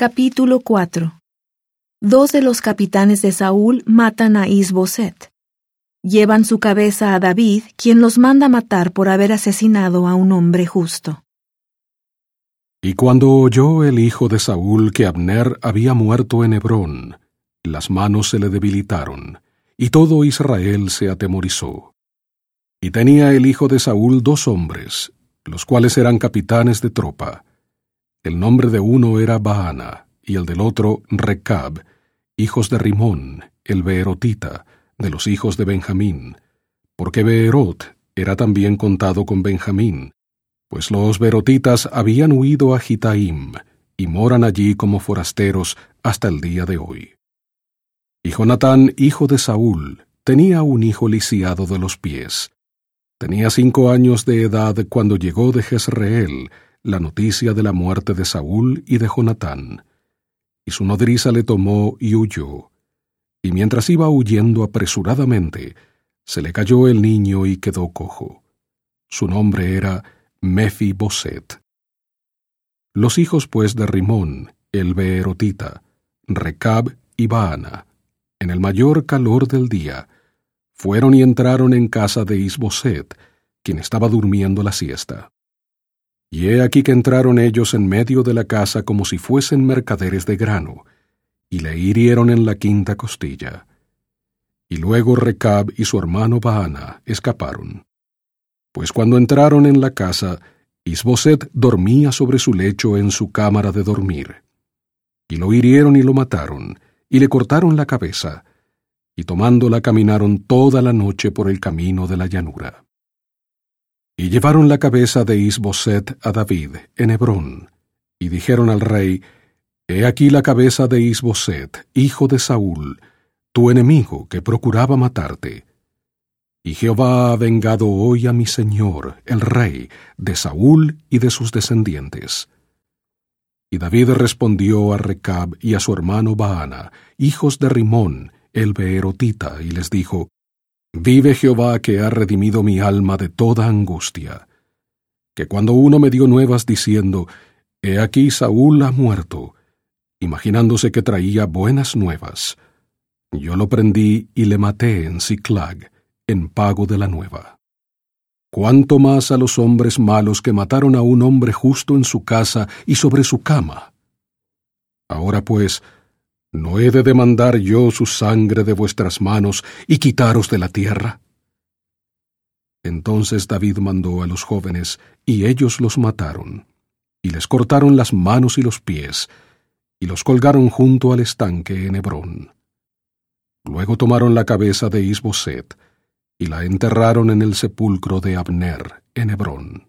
Capítulo 4 Dos de los capitanes de Saúl matan a Isboset. Llevan su cabeza a David, quien los manda matar por haber asesinado a un hombre justo. Y cuando oyó el hijo de Saúl que Abner había muerto en Hebrón, las manos se le debilitaron, y todo Israel se atemorizó. Y tenía el hijo de Saúl dos hombres, los cuales eran capitanes de tropa. El nombre de uno era Baana, y el del otro Recab, hijos de Rimón, el Beerotita, de los hijos de Benjamín, porque Beerot era también contado con Benjamín, pues los Beerotitas habían huido a Gitaim, y moran allí como forasteros hasta el día de hoy. Y Jonatán, hijo de Saúl, tenía un hijo lisiado de los pies. Tenía cinco años de edad cuando llegó de Jezreel la noticia de la muerte de Saúl y de Jonatán. Y su nodriza le tomó y huyó. Y mientras iba huyendo apresuradamente, se le cayó el niño y quedó cojo. Su nombre era Mefiboset. Los hijos pues de Rimón, el Beerotita, Recab y Baana, en el mayor calor del día, fueron y entraron en casa de Isboset, quien estaba durmiendo la siesta. Y he aquí que entraron ellos en medio de la casa como si fuesen mercaderes de grano, y le hirieron en la quinta costilla. Y luego Recab y su hermano Baana escaparon. Pues cuando entraron en la casa, Isboset dormía sobre su lecho en su cámara de dormir. Y lo hirieron y lo mataron, y le cortaron la cabeza, y tomándola caminaron toda la noche por el camino de la llanura. Y llevaron la cabeza de Isboset a David en Hebrón, y dijeron al rey, He aquí la cabeza de Isboset, hijo de Saúl, tu enemigo que procuraba matarte. Y Jehová ha vengado hoy a mi señor, el rey, de Saúl y de sus descendientes. Y David respondió a Recab y a su hermano Baana, hijos de Rimón, el Beerotita, y les dijo, Vive Jehová que ha redimido mi alma de toda angustia. Que cuando uno me dio nuevas diciendo, He aquí Saúl ha muerto, imaginándose que traía buenas nuevas, yo lo prendí y le maté en Ciclag, en pago de la nueva cuánto más a los hombres malos que mataron a un hombre justo en su casa y sobre su cama. Ahora pues, ¿no he de demandar yo su sangre de vuestras manos y quitaros de la tierra? Entonces David mandó a los jóvenes, y ellos los mataron, y les cortaron las manos y los pies, y los colgaron junto al estanque en Hebrón. Luego tomaron la cabeza de Isboset, y la enterraron en el sepulcro de Abner, en Hebrón.